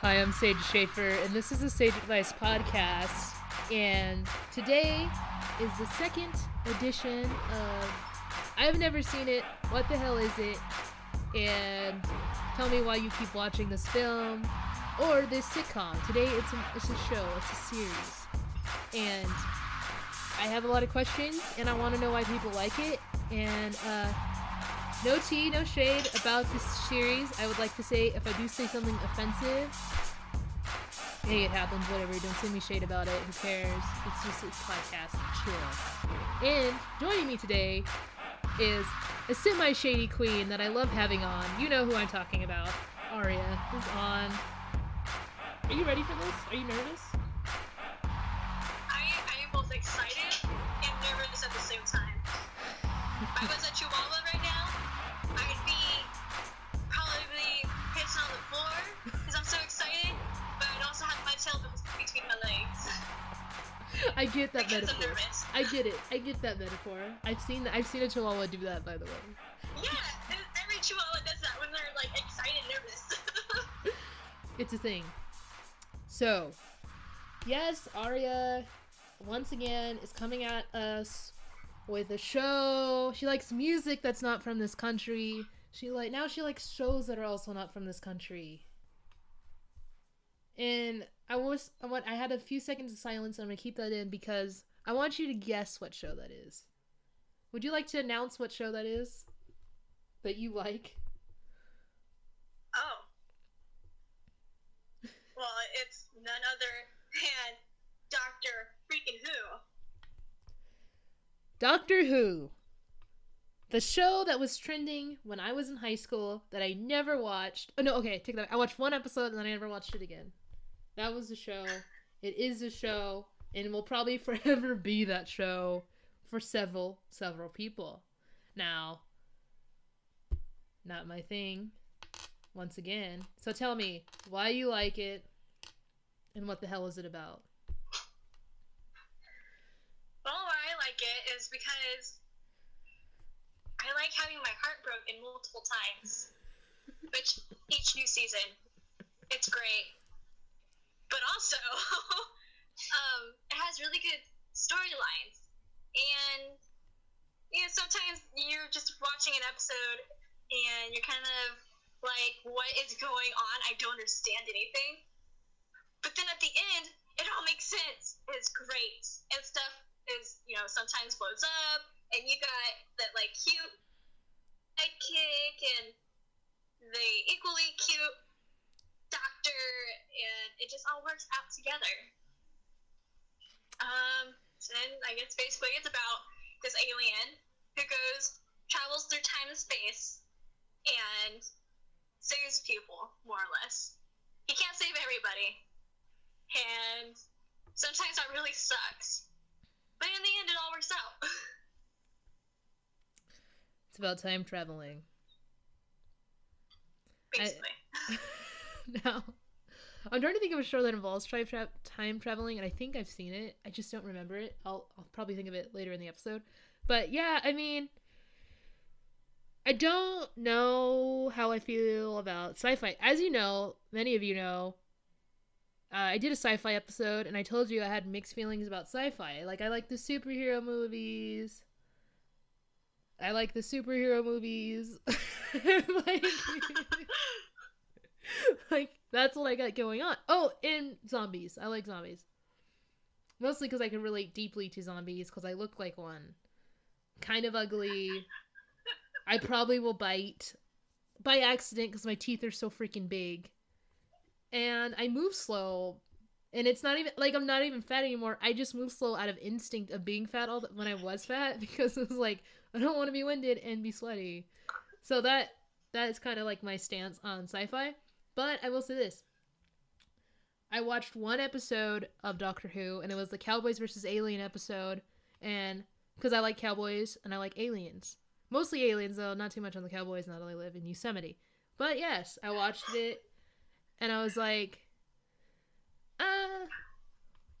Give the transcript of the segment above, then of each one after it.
Hi, I'm Sage Schaefer, and this is the Sage Advice Podcast. And today is the second edition of I've never seen it. What the hell is it? And tell me why you keep watching this film or this sitcom. Today it's a, it's a show, it's a series. And I have a lot of questions, and I want to know why people like it. And uh, no tea, no shade about this series. I would like to say if I do say something offensive, hey, it happens, whatever. Don't send me shade about it. Who cares? It's just a podcast. Chill. And joining me today is a semi shady queen that I love having on. You know who I'm talking about. Aria is on. Are you ready for this? Are you nervous? I, I am both excited and nervous at the same time. I was a chihuahua I get that Because metaphor. I get it. I get that metaphor. I've seen that. I've seen a chihuahua do that by the way. Yeah, every chihuahua does that when they're like excited, nervous. It's a thing. So, yes, Arya once again is coming at us with a show. She likes music that's not from this country. She like now she likes shows that are also not from this country. And I was I want I had a few seconds of silence. And I'm gonna keep that in because I want you to guess what show that is. Would you like to announce what show that is that you like? oh. Well, it's none other than Doctor Freaking Who. Doctor Who. The show that was trending when I was in high school that I never watched. Oh no, okay, take that. back. I watched one episode and then I never watched it again. That was a show. It is a show and will probably forever be that show for several several people. Now, not my thing. Once again. So tell me why you like it and what the hell is it about? Well, why I like it is because I like having my heart broken multiple times. Which each new season, it's great. But also, um, it has really good storylines. And you know, sometimes you're just watching an episode and you're kind of like, what is going on? I don't understand anything. But then at the end, it all makes sense. It's great. And stuff is, you know, sometimes blows up, and you got that, like, cute sidekick and the equally cute doctor, it just all works out together. Um, and I guess basically it's about this alien who goes, travels through time and space, and saves people, more or less. He can't save everybody, and sometimes that really sucks. But in the end, it all works out. It's about time traveling. I- Basically. I'm trying to think of a show that involves tri- tra- time traveling, and I think I've seen it. I just don't remember it. I'll, I'll probably think of it later in the episode. But yeah, I mean, I don't know how I feel about sci fi. As you know, many of you know, uh, I did a sci fi episode, and I told you I had mixed feelings about sci fi. Like, I like the superhero movies. I like the superhero movies. like, like that's what I got going on. Oh, and zombies. I like zombies. Mostly because I can relate deeply to zombies because I look like one. Kind of ugly. I probably will bite by accident because my teeth are so freaking big. And I move slow. And it's not even like I'm not even fat anymore. I just move slow out of instinct of being fat all the, when I was fat because it was like I don't want to be winded and be sweaty. So that that is kind of like my stance on sci-fi. But I will say this. I watched one episode of Doctor Who and it was the Cowboys versus Alien episode and because I like cowboys and I like aliens. Mostly aliens though, not too much on the cowboys now that I live in Yosemite. But yes, I watched it and I was like uh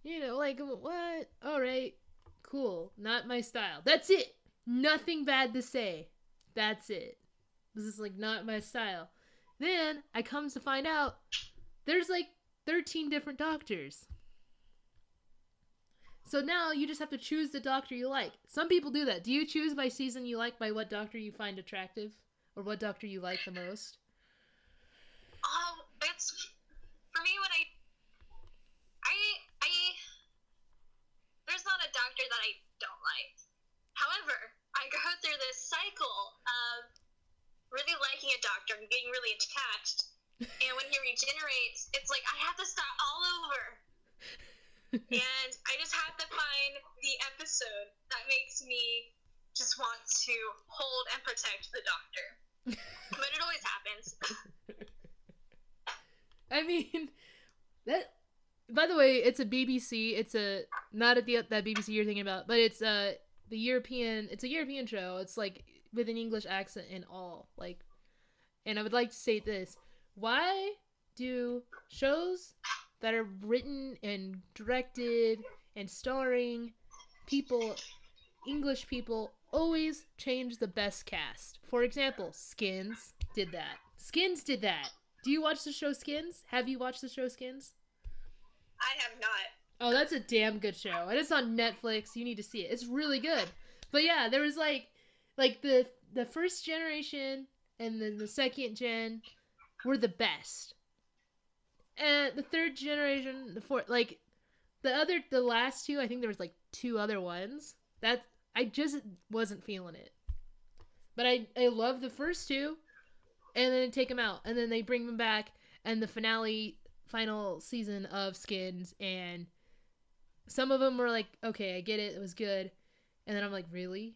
you know, like what? All right. Cool. Not my style. That's it. Nothing bad to say. That's it. This is like not my style. Then I comes to find out there's like 13 different doctors. So now you just have to choose the doctor you like. Some people do that. Do you choose by season you like by what doctor you find attractive or what doctor you like the most? Um, it's for me when I, I, I. There's not a doctor that I don't like. However, I go through this cycle of really liking a doctor and getting really attached, and when he regenerates, it's like I have to start all over. and I just have to find the episode that makes me just want to hold and protect the doctor. but it always happens. I mean, that. By the way, it's a BBC. It's a not at the that BBC you're thinking about, but it's a the European. It's a European show. It's like with an English accent and all. Like, and I would like to say this: Why do shows that are written and directed and starring people, English people, always change the best cast? For example, Skins did that. Skins did that. Do you watch the show Skins? Have you watched the show Skins? I have not. Oh, that's a damn good show. And it's on Netflix. You need to see it. It's really good. But yeah, there was like like the the first generation and then the second gen were the best. And the third generation, the fourth like the other the last two, I think there was like two other ones. That I just wasn't feeling it. But I I love the first two and then take them out and then they bring them back and the finale final season of skins and some of them were like okay i get it it was good and then i'm like really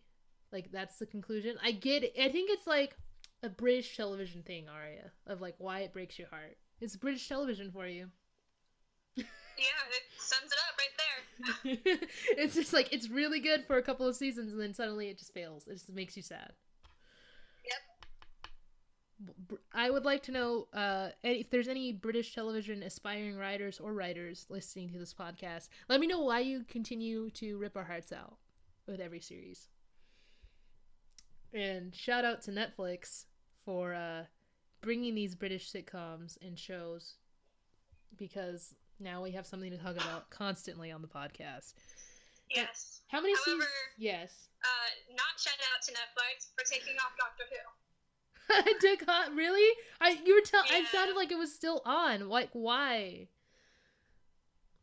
like that's the conclusion i get it i think it's like a british television thing aria of like why it breaks your heart it's british television for you Yeah, it sums it up right there. it's just like it's really good for a couple of seasons and then suddenly it just fails it just makes you sad Yep. I would like to know uh, if there's any British television aspiring writers or writers listening to this podcast. Let me know why you continue to rip our hearts out with every series. And shout out to Netflix for uh, bringing these British sitcoms and shows because now we have something to talk about constantly on the podcast. Yes. How many seasons? However, Yes. uh, not shout out to Netflix for taking off Doctor Who. Dick Hot, really? I you were telling. I sounded like it was still on. Like why?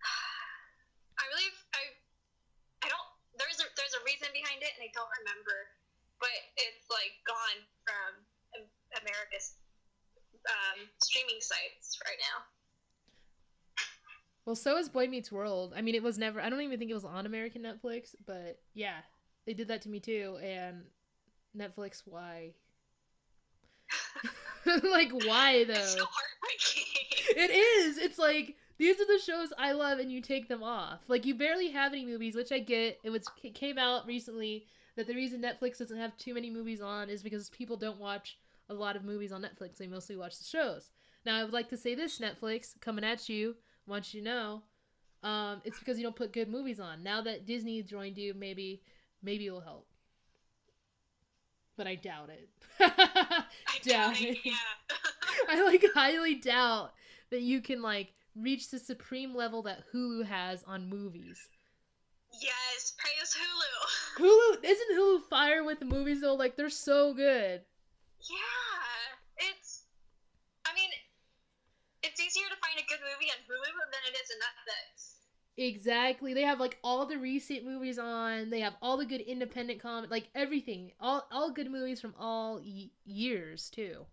I really, I, I don't. There's a there's a reason behind it, and I don't remember. But it's like gone from America's um, streaming sites right now. Well, so is Boy Meets World. I mean, it was never. I don't even think it was on American Netflix, but yeah, they did that to me too. And Netflix, why? like why though? It's so heartbreaking. It is. It's like these are the shows I love, and you take them off. Like you barely have any movies, which I get. It was it came out recently that the reason Netflix doesn't have too many movies on is because people don't watch a lot of movies on Netflix. They mostly watch the shows. Now I would like to say this Netflix coming at you. Want you to know, um, it's because you don't put good movies on. Now that Disney joined you, maybe maybe it'll help. But I doubt it. I doubt it. Yeah. I like highly doubt that you can like reach the supreme level that Hulu has on movies. Yes, praise Hulu. Hulu isn't Hulu fire with the movies though. Like they're so good. Yeah, it's. I mean, it's easier to find a good movie on Hulu than it is on Netflix. Exactly. They have like all the recent movies on. They have all the good independent comment, like everything. All all good movies from all y- years too.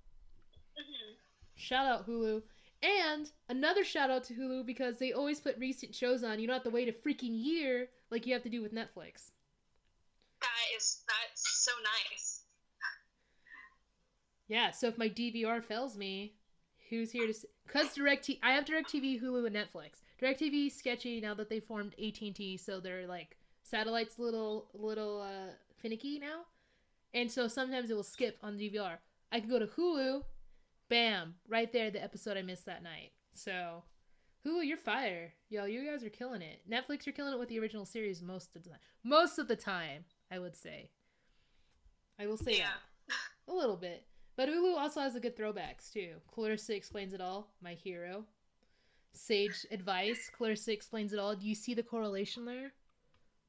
hmm Shout out Hulu. And another shout out to Hulu because they always put recent shows on. You don't have to wait a freaking year like you have to do with Netflix. That is that's so nice. Yeah, so if my DVR fails me, who's here to Cuz direct I have DirecTV, Hulu and Netflix. DirecTV is sketchy now that they formed AT&T, so they're like satellites little little uh finicky now. And so sometimes it will skip on DVR. I can go to Hulu, bam, right there the episode I missed that night. So Hulu, you're fire. Yo, you guys are killing it. Netflix, you're killing it with the original series most of the time. Most of the time, I would say. I will say Yeah. that. A little bit. But Hulu also has the good throwbacks too. Clarissa explains it all. My hero. sage advice. Clarissa explains it all. Do you see the correlation there?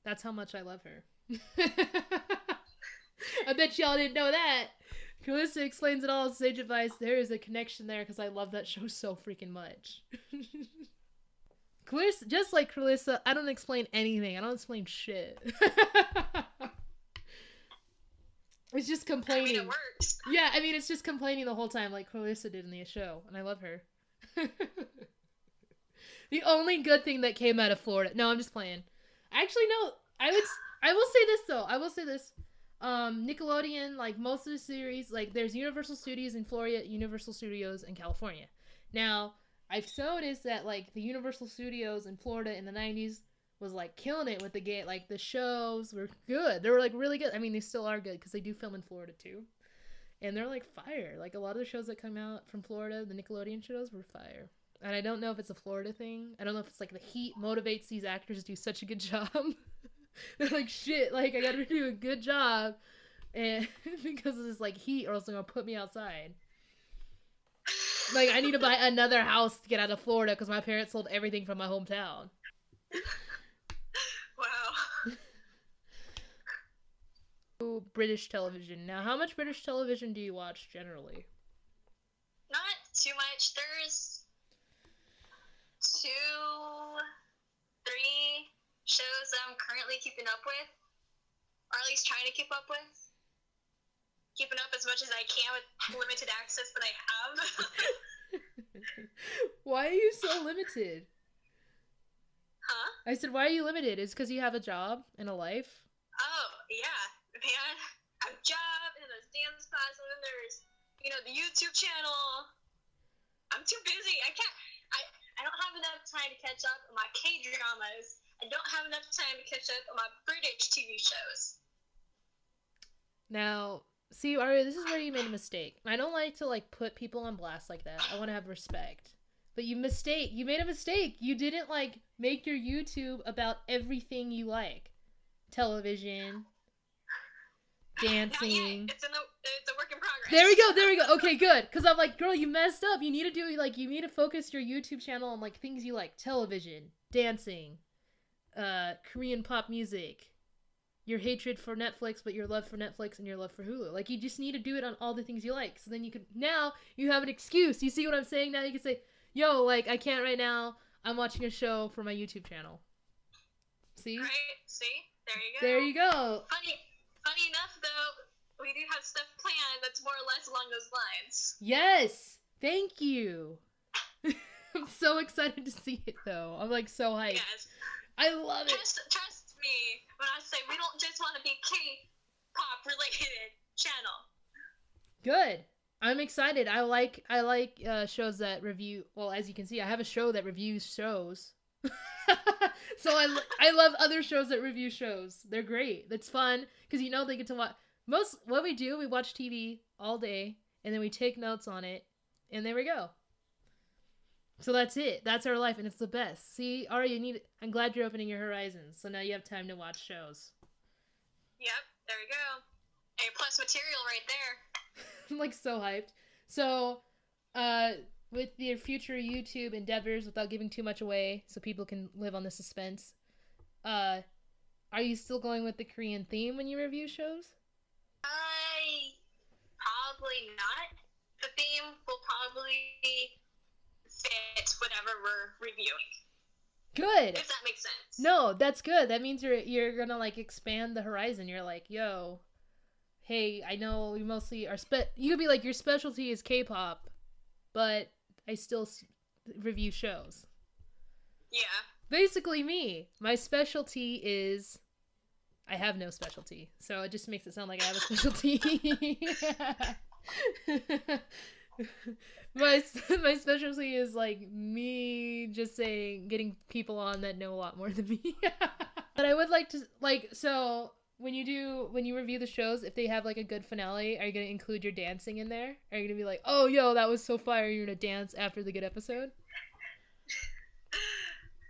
That's how much I love her. I bet y'all didn't know that. Clarissa explains it all. Sage advice. There is a connection there because I love that show so freaking much. Clarissa, just like Clarissa, I don't explain anything. I don't explain shit. it's just I mean, complaining. it works. Yeah, I mean, it's just complaining the whole time, like Clarissa did in the show, and I love her. the only good thing that came out of Florida. No, I'm just playing. Actually, no. I would. I will say this though. I will say this. Um, Nickelodeon, like most of the series, like there's Universal Studios in Florida, Universal Studios in California. Now, I've noticed that like the Universal Studios in Florida in the '90s was like killing it with the game. Like the shows were good. They were like really good. I mean, they still are good because they do film in Florida too and they're like fire. Like a lot of the shows that come out from Florida, the Nickelodeon shows were fire. And I don't know if it's a Florida thing. I don't know if it's like the heat motivates these actors to do such a good job. they're like, shit, like I gotta do a good job, and because of this like heat, or else they're gonna put me outside. Like I need to buy another house to get out of Florida because my parents sold everything from my hometown. Wow. British television. Now, how much British television do you watch generally? Not too much. There's two, shows that I'm currently keeping up with, or at least trying to keep up with. Keeping up as much as I can with limited access that I have. Why are you so limited? huh? I said, why are you limited? Is because you have a job and a life? Oh, yeah, man. I have a job and a dance class, and then there's, you know, the YouTube channel. I'm too busy. I can't. I I don't have enough time to catch up on my K dramas. I don't have enough time to catch up on my British TV shows. Now, see, Aria, this is where you made a mistake. I don't like to like put people on blast like that. I want to have respect. But you mistake. You made a mistake. You didn't like make your YouTube about everything you like. Television, dancing. It's in the. It's a work in progress. There we go. There we go. Okay, good. Cuz I'm like, girl, you messed up. You need to do like you need to focus your YouTube channel on like things you like: television, dancing, uh Korean pop music, your hatred for Netflix, but your love for Netflix and your love for Hulu. Like you just need to do it on all the things you like. So then you could now you have an excuse. You see what I'm saying? Now you can say, "Yo, like I can't right now. I'm watching a show for my YouTube channel." See? Right. See. There you go. There you go. Funny. Funny enough, though, we do have stuff planned that's more or less along those lines. Yes. Thank you. I'm so excited to see it though. I'm like so hyped. Yes. I love it. Trust, trust me when I say we don't just want to be K-pop related channel. Good. I'm excited. I like I like uh, shows that review. Well, as you can see, I have a show that reviews shows. so I I love other shows that review shows. They're great. It's fun because you know they get to watch. Most what we do, we watch TV all day and then we take notes on it, and there we go. So that's it. That's our life, and it's the best. See, Ari, you need. I'm glad you're opening your horizons. So now you have time to watch shows. Yep, there you go. A plus material right there. I'm like so hyped. So, uh, with your future YouTube endeavors, without giving too much away, so people can live on the suspense, uh, are you still going with the Korean theme when you review shows? I probably not. The theme will probably fit whatever we're reviewing. Good. If that makes sense. No, that's good. That means you're you're gonna like expand the horizon. You're like, yo, hey, I know we mostly are spe. You could be like, your specialty is K-pop, but I still s- review shows. Yeah. basically me. My specialty is I have no specialty, so it just makes it sound like I have a specialty. my my specialty is like me just saying getting people on that know a lot more than me. but I would like to like so when you do when you review the shows, if they have like a good finale, are you gonna include your dancing in there? Are you gonna be like, oh yo, that was so fire? You're gonna dance after the good episode?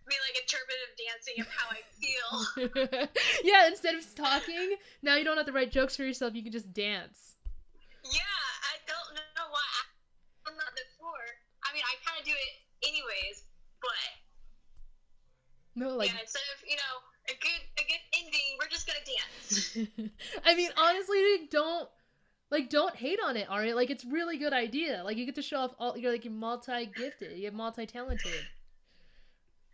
Be like interpretive dancing of how I feel. yeah, instead of talking, now you don't have to write jokes for yourself. You can just dance. yeah, I mean, I kind of do it anyways, but No, like yeah, instead of you know a good a good ending, we're just gonna dance. I mean, honestly, don't like don't hate on it, Aria. Like it's really good idea. Like you get to show off all you're like you're multi gifted, you're multi talented.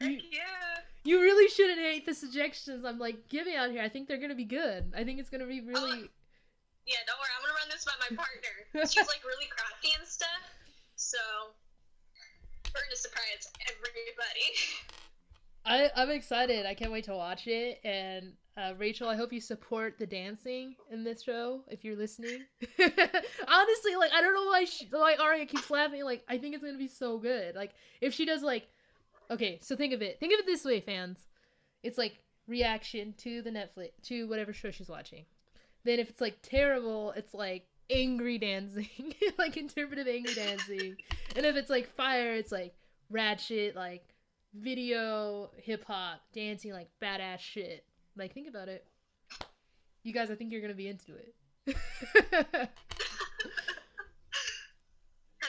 You, yeah. you really shouldn't hate the suggestions I'm like giving out here. I think they're gonna be good. I think it's gonna be really oh, Yeah, don't worry. I'm gonna run this by my partner. She's like really crafty and stuff, so gonna surprise everybody. I, I'm excited. I can't wait to watch it. And uh, Rachel, I hope you support the dancing in this show if you're listening. Honestly, like I don't know why she, why Aria keeps laughing. Like I think it's gonna be so good. Like if she does like, okay, so think of it. Think of it this way, fans. It's like reaction to the Netflix to whatever show she's watching. Then if it's like terrible, it's like angry dancing, like interpretive angry dancing. And if it's like fire, it's like ratchet, like video hip hop dancing like badass shit. Like think about it. You guys, I think you're gonna be into it. That's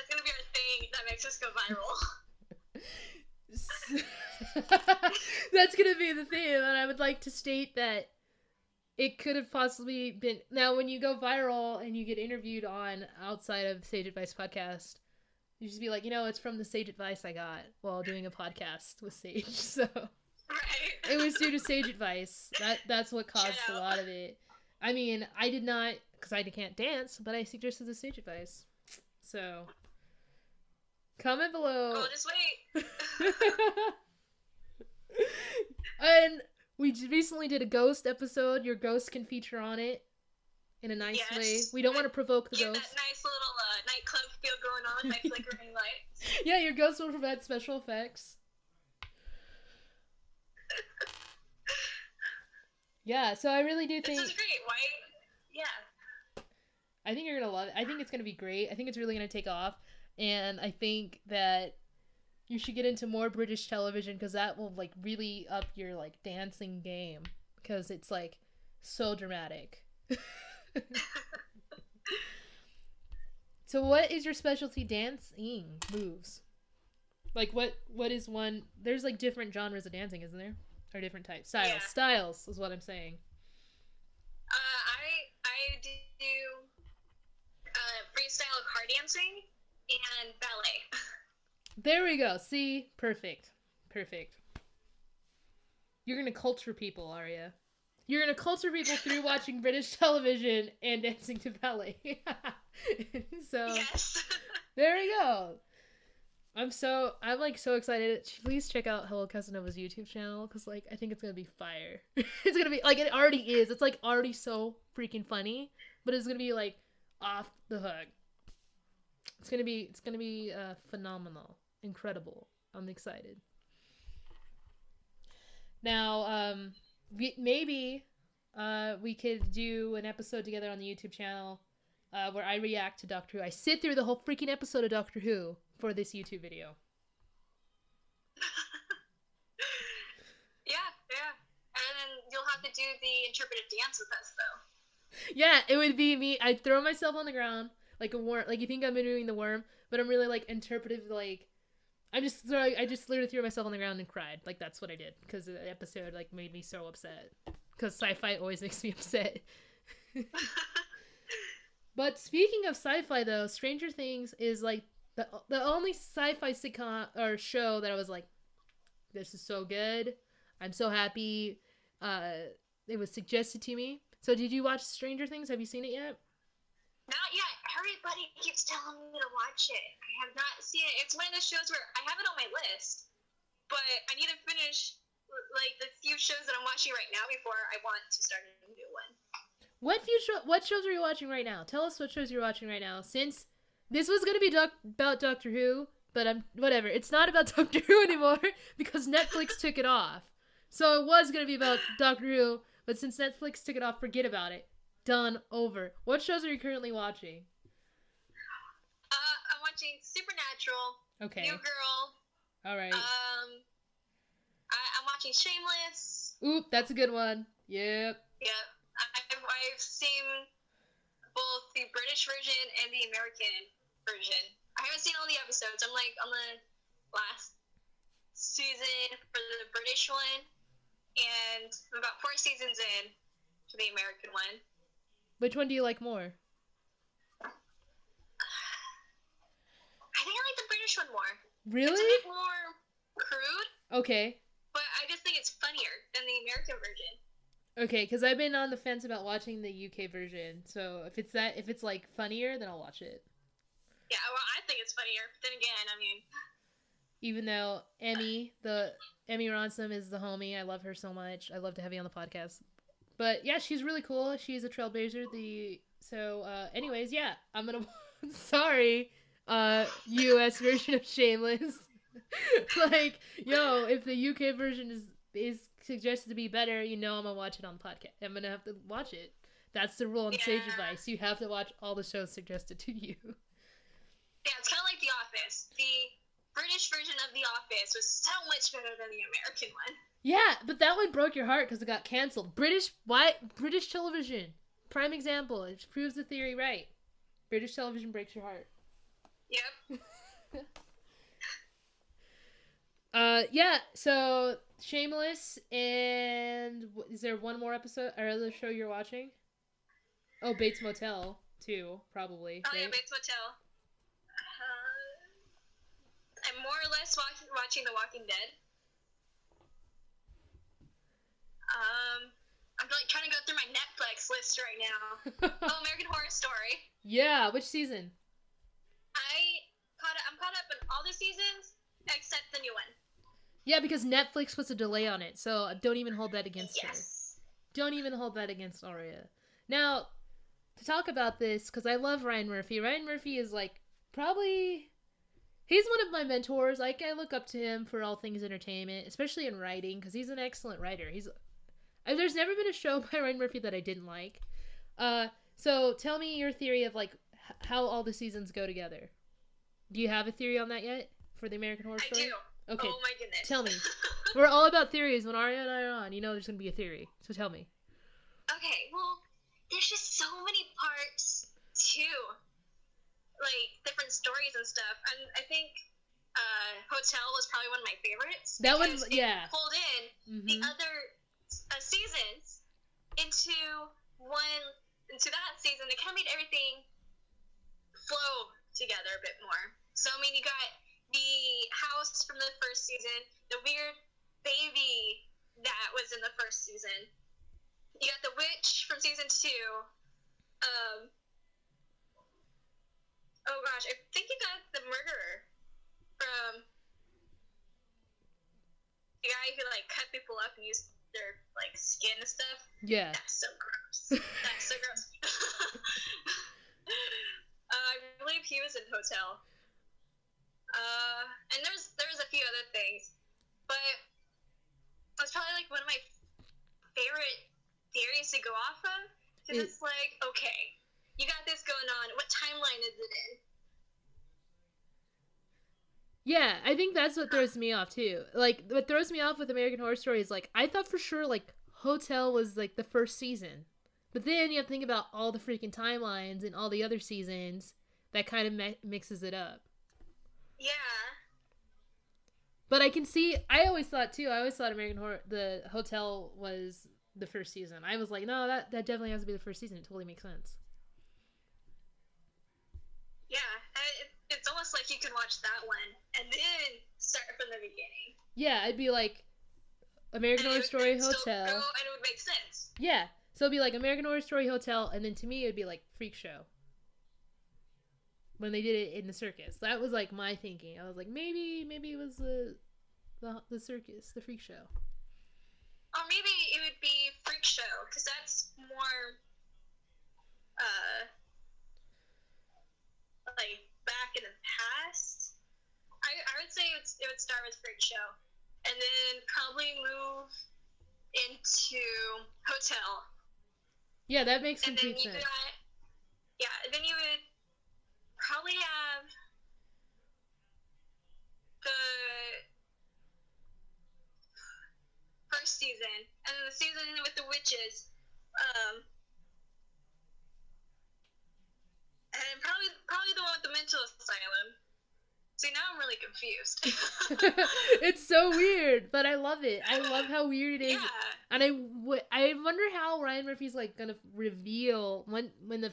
gonna be our thing that makes us go viral. That's gonna be the theme, and I would like to state that it could have possibly been. Now, when you go viral and you get interviewed on outside of Sage Advice podcast, you just be like, you know, it's from the Sage Advice I got while doing a podcast with Sage. So right. it was due to Sage Advice. That that's what caused a lot of it. I mean, I did not because I can't dance, but I suggested the Sage Advice. So comment below. Oh, just wait. and we j- recently did a ghost episode. Your ghost can feature on it in a nice Yes. way. We don't want to provoke the Get that ghost. nice little uh, nightclub feel going on by flickering lights. Yeah, your ghost will provide special effects. Yeah, so I really do think. This is great. Why? Yeah. I think you're gonna love it. I think it's gonna be great. I think it's really gonna take off, and I think that you should get into more British television because that will like really up your like dancing game because it's like so dramatic. so, what is your specialty dancing moves? Like what? What is one? There's like different genres of dancing, isn't there? Or different types, styles. Yeah. Styles is what I'm saying. Uh, I I do uh, freestyle car dancing and ballet. There we go. See? Perfect. Perfect. You're gonna culture people, Arya. You're gonna culture people through watching British television and dancing to ballet. so yes. there we go. I'm so I'm like so excited. Please check out Hello Casanova's YouTube channel because like I think it's gonna be fire. it's gonna be like it already is. It's like already so freaking funny, but it's gonna be like off the hook. It's gonna be it's gonna be uh, phenomenal, incredible. I'm excited. Now, um, we, maybe uh, we could do an episode together on the YouTube channel uh, where I react to Doctor Who. I sit through the whole freaking episode of Doctor Who for this YouTube video. yeah, yeah. And then you'll have to do the interpretive dance with us, though. Yeah, it would be me. I'd throw myself on the ground like a worm. Like you think I'm doing the worm, but I'm really like interpretive. Like I'm just throwing. I just literally threw myself on the ground and cried. Like that's what I did because the episode like made me so upset. Because sci-fi always makes me upset. But speaking of sci-fi, though, Stranger Things is like the the only sci-fi sitcom or show that I was like, this is so good. I'm so happy. Uh, it was suggested to me. So, did you watch Stranger Things? Have you seen it yet? Not yet. Everybody keeps telling me to watch it. I have not seen it. It's one of those shows where I have it on my list, but I need to finish like the few shows that I'm watching right now before I want to start a new one. What few show, What shows are you watching right now? Tell us what shows you're watching right now. Since this was gonna be doc- about Doctor Who, but I'm whatever. It's not about Doctor Who anymore because Netflix took it off. So it was gonna be about Doctor Who, but since Netflix took it off, forget about it. Done. Over. What shows are you currently watching? Watching Supernatural, Okay. New Girl. All right. Um, I, I'm watching Shameless. Oop, that's a good one. Yep. Yeah, I've, I've seen both the British version and the American version. I haven't seen all the episodes. I'm like on the last season for the British one, and I'm about four seasons in for the American one. Which one do you like more? I think I like the British one more. Really? It's a bit more crude, Okay. but I just think it's funnier than the American version. Okay, because I've been on the fence about watching the UK version. So if it's that, if it's like funnier, then I'll watch it. Yeah, well, I think it's funnier. But then again, I mean, Even though Emmy, the Emmy Rossum is the homie, I love her so much. I love to have you on the podcast. But yeah, she's really cool. She's a trailblazer. The so, uh, anyways, yeah, I'm gonna. sorry, uh, U.S. version of Shameless. like, yo, if the UK version is is suggested to be better, you know I'm gonna watch it on the podcast. I'm gonna have to watch it. That's the rule on Sage Yeah. Advice. You have to watch all the shows suggested to you. yeah, it's kind of like The Office. The British version of The Office was so much better than the American one. Yeah, but that one broke your heart because it got canceled. British why British television. Prime example. It proves the theory right. British television breaks your heart. Yep. Uh, yeah. So Shameless, and is there one more episode or other show you're watching? Oh, Bates Motel too, probably. Oh yeah. Bates Motel. Uh, I'm more or less watching, watching The Walking Dead. Um, I'm like trying to go through my Netflix list right now. oh, American Horror Story. yeah. Which season? I caught. I'm caught up in all the seasons except the new one. Yeah, because Netflix puts a delay on it, so don't even hold that against her. Yes. don't even hold that against Aria. Now, to talk about this, because I love Ryan Murphy. Ryan Murphy is like probably he's one of my mentors. Like I look up to him for all things entertainment, especially in writing, because he's an excellent writer. He's there's never been a show by Ryan Murphy that I didn't like. Uh, so tell me your theory of like h- how all the seasons go together. Do you have a theory on that yet for the American Horror I Story? do. Okay, Oh my goodness. tell me. we're all about theories. When Aria and I are on, you know there's gonna be a theory. So tell me. Okay, well, there's just so many parts too, like different stories and stuff. And I think uh, Hotel was probably one of my favorites. That it yeah. Pulled in the hmm other uh, seasons into one into that season. They kind of made everything flow together a bit more. So I mean, you got the house from the first season, the weird baby that was in the first season. You got the witch from season two. Um. Oh gosh, I think you got the murderer from the guy who like cut people up and used their like skin and stuff. Yeah. That's so gross. That's so gross. uh, I believe he was in Hotel. Uh, and there's there's a few other things, but that's probably like one of my favorite theories to go off of because It- it's like okay, you got this going on. What timeline is it in? Yeah, I think that's what throws me off too. Like what throws me off with American Horror Story is like I thought for sure like Hotel was like the first season. But then you have to think about all the freaking timelines and all the other seasons that kind of mi- mixes it up. Yeah. But I can see I always thought too. I always thought American Horror the Hotel was the first season. I was like, no, that that definitely has to be the first season. It totally makes sense. Yeah, I- it's almost like you can watch that one and then start from the beginning. Yeah, I'd be like American And Horror Story Hotel. go and it would make sense. Yeah. So it'd be like American Horror Story Hotel, and then to me it'd be like Freak Show. When they did it in the circus, that was like my thinking. I was like, maybe, maybe it was the, the the circus, the Freak Show. Or maybe it would be Freak Show because that's more, uh, like back in the past. I, I would say it would, it would start with Freak Show, and then probably move into Hotel, Yeah, that makes and then complete you sense. yeah, and then you would probably have the first season, and then the season with the witches, um, and probably probably the one with the mental asylum. See, now I'm really confused. it's so weird, but I love it. I love how weird it is. yeah. And I, w- I wonder how Ryan Murphy's like gonna reveal when when the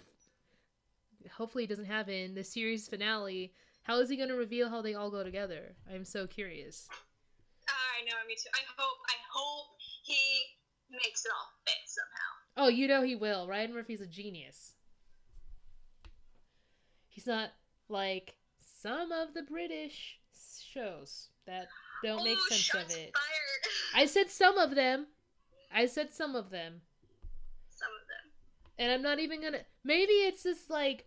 hopefully it doesn't happen the series finale. How is he gonna reveal how they all go together? I'm so curious. I know, me too. I hope, I hope he makes it all fit somehow. Oh, you know he will. Ryan Murphy's a genius. He's not like some of the British shows that don't oh, make oh, sense of it. fired. I said some of them. I said some of them. Some of them. And I'm not even gonna. Maybe it's just like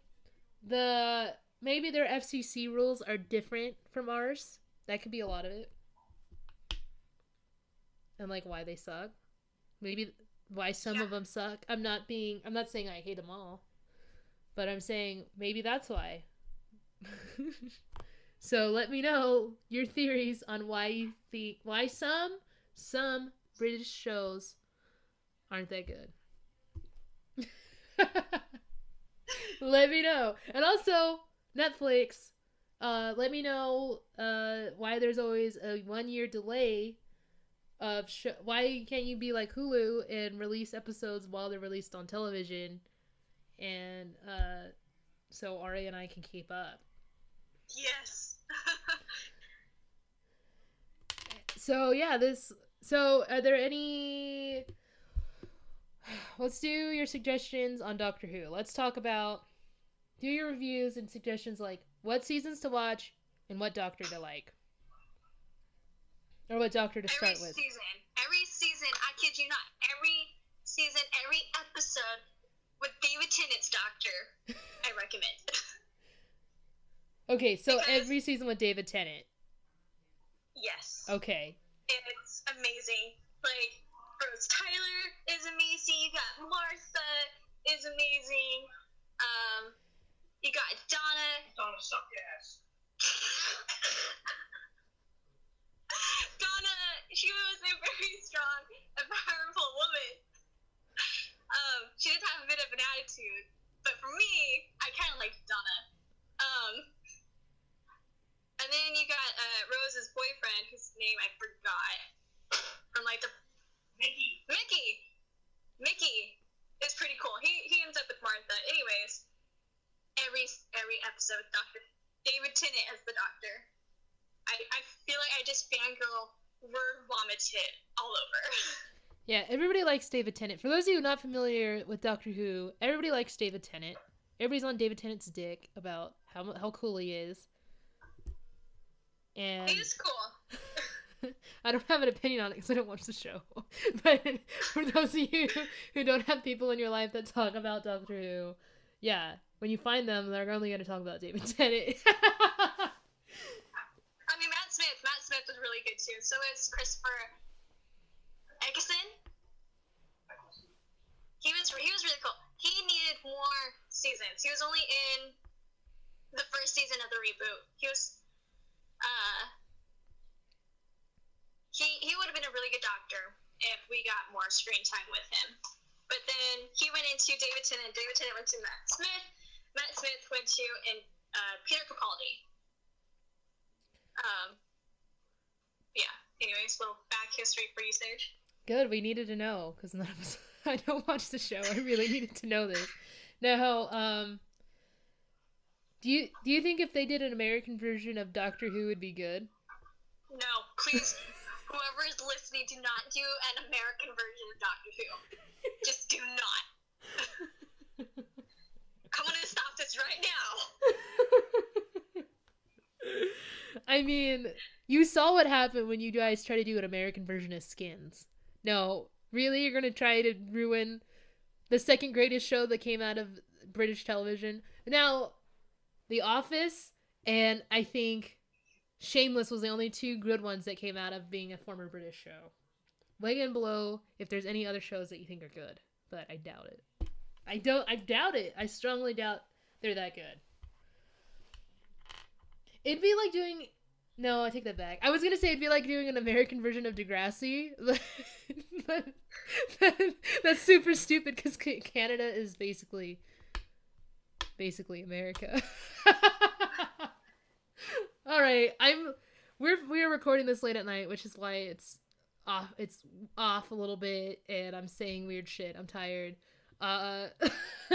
the. Maybe their FCC rules are different from ours. That could be a lot of it. And like why they suck. Maybe why some Yeah. of them suck. I'm not being. I'm not saying I hate them all. But I'm saying maybe that's why. so let me know your theories on why you think. Why some. Some British shows aren't that good. let me know. And also, Netflix, uh, let me know uh, why there's always a one year delay of sh- why can't you be like Hulu and release episodes while they're released on television and uh, so Ari and I can keep up. Yes. So yeah, this. So are there any? Let's do your suggestions on Doctor Who. Let's talk about do your reviews and suggestions like what seasons to watch and what Doctor to like, or what Doctor to every start with. Every season, every season, I kid you not, every season, every episode with David Tennant's Doctor, I recommend. Okay, so Because- every season with David Tennant. yes. Okay, It's amazing. Like, Rose Tyler is amazing. You got Martha is amazing. Um, you got Donna. Donna suck ass. Donna, she was a very strong and powerful woman. Um, she did have a bit of an attitude, but for me, I kind of liked Donna. Um, and then you got uh, Rose's boyfriend, whose name I forgot, from like the Mickey. Mickey. Mickey is pretty cool. He he ends up with Martha. Anyways, every every episode, Doctor David Tennant as the Doctor. I I feel like I just fangirl word vomited all over. yeah, everybody likes David Tennant. For those of you not familiar with Doctor Who, everybody likes David Tennant. Everybody's on David Tennant's dick about how how cool he is. And He is cool. I don't have an opinion on it because I don't watch the show. but for those of you who don't have people in your life that talk about Doctor Who, yeah, when you find them, they're only going to talk about David Tennant. I mean, Matt Smith. Matt Smith was really good too. So is Christopher Eccleston. He was he was really cool. He needed more seasons. He was only in the first season of the reboot. He was uh he he would have been a really good doctor if we got more screen time with him. But then he went into David Tennant. David Tennant went to Matt Smith. Matt Smith went to and uh, Peter Capaldi. Um. Yeah. Anyways, little back history for you, Sage. Good, we needed to know because none of us. I don't watch the show. I really needed to know this. Now, um, do you do you think if they did an American version of Doctor Who would be good? No, please, whoever is listening, do not do an American version of Doctor Who. Just do not. I'm gonna stop this right now. I mean, you saw what happened when you guys try to do an American version of Skins. No, really, you're gonna try to ruin the second greatest show that came out of British television. Now, The Office and I think Shameless was the only two good ones that came out of being a former British show. Leg and below if there's any other shows that you think are good, but I doubt it. I don't. I doubt it. I strongly doubt they're that good. It'd be like doing. No, I take that back. I was gonna say it'd be like doing an American version of Degrassi, that's super stupid because Canada is basically, basically America. All right, I'm. We're we're recording this late at night, which is why it's off. It's off a little bit, and I'm saying weird shit. I'm tired. Uh,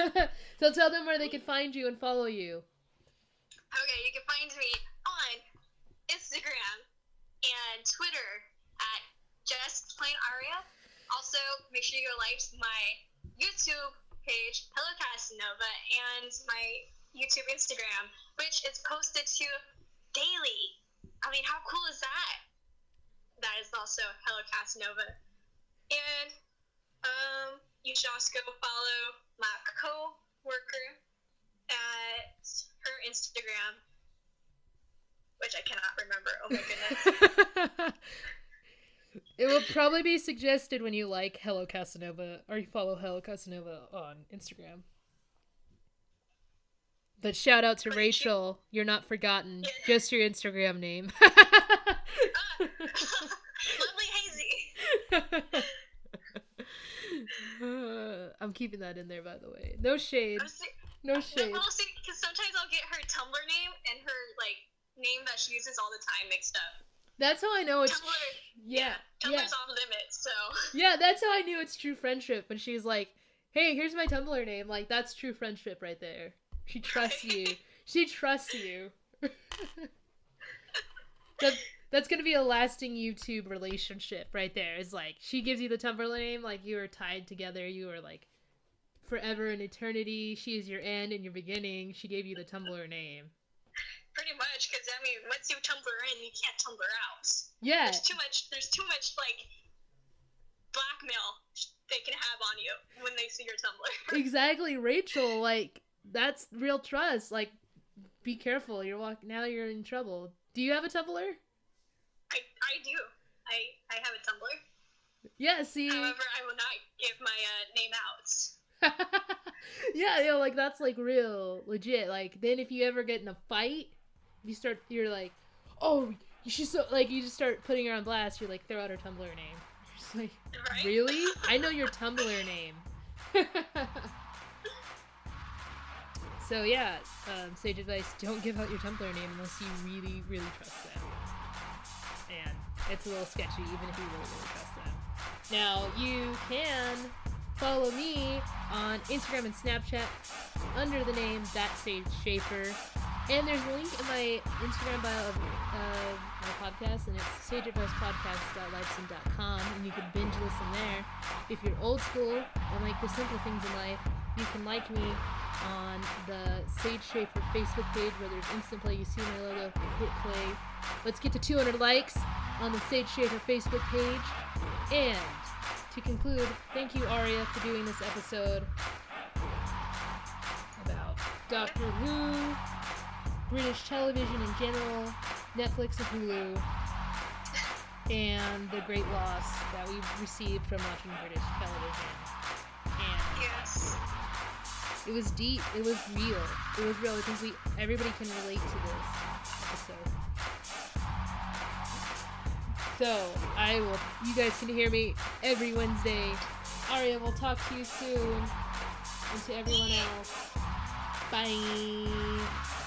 so tell them where they can find you and follow you. Okay, you can find me on Instagram and Twitter at just plain aria. Also, make sure you go like my YouTube page, Hello Casanova, and my YouTube Instagram, which is posted to daily. I mean, how cool is that? That is also Hello Casanova. And um, you should also go follow my co-worker at her Instagram, which I cannot remember. Oh my goodness. it will probably be suggested when you like Hello Casanova or you follow Hello Casanova on Instagram. But shout out to But Rachel. You're not forgotten. Yeah. Just your Instagram name. Ah, lovely hazy. Uh, I'm keeping that in there, by the way. No shade. No shade. because sometimes I'll get her Tumblr name and her like name that she uses all the time mixed up. That's how I know it's. Tumblr, Yeah. Tumblr's Yeah. off limits, so Yeah, that's how I knew it's true friendship. When she's like, "Hey, here's my Tumblr name," like that's true friendship right there. She trusts you. She trusts you. that, that's gonna be a lasting YouTube relationship right there. Is like she gives you the Tumblr name, like you are tied together. You are like forever and eternity. She is your end and your beginning. She gave you the Tumblr name. pretty much. Because I mean, once you Tumblr in, you can't Tumblr out. Yeah, There's too much. There's too much like blackmail they can have on you when they see your Tumblr. exactly, Rachel. Like that's real trust. Like, be careful. You're walk now. You're in trouble. Do you have a Tumblr? I I do. I I have a Tumblr. Yeah. See. However, I will not give my uh, name out. yeah, yeah. Like that's like real legit. Like then if you ever get in a fight, you start. You're like, oh, she's so like you just start putting her on blast. You're like throw out her Tumblr name. You're just like, Right? really? I know your Tumblr name. so yeah, um, sage advice: don't give out your Tumblr name unless you really, really trust them. And it's a little sketchy, even if you really, really trust them. Now you can follow me on Instagram and Snapchat under the name that Sage Schaefer. And there's a link in my Instagram bio of, of my podcast, and it's sageadvicepodcast.libsyn.com, and you can binge listen there. If you're old school and like the simple things in life, you can like me on the Sage Schaefer Facebook page where there's instant play. You see my logo, hit play. Let's get to 200 likes on the Sage Schaefer Facebook page. And to conclude, thank you, Aria, for doing this episode about Doctor Who, British television in general, Netflix and Hulu, and the great loss that we've received from watching British television. And Yes. it was deep. It was real. It was real. I think we everybody can relate to this episode. So I will. You guys can hear me every Wednesday. Aria will talk to you soon, and to everyone else. Bye.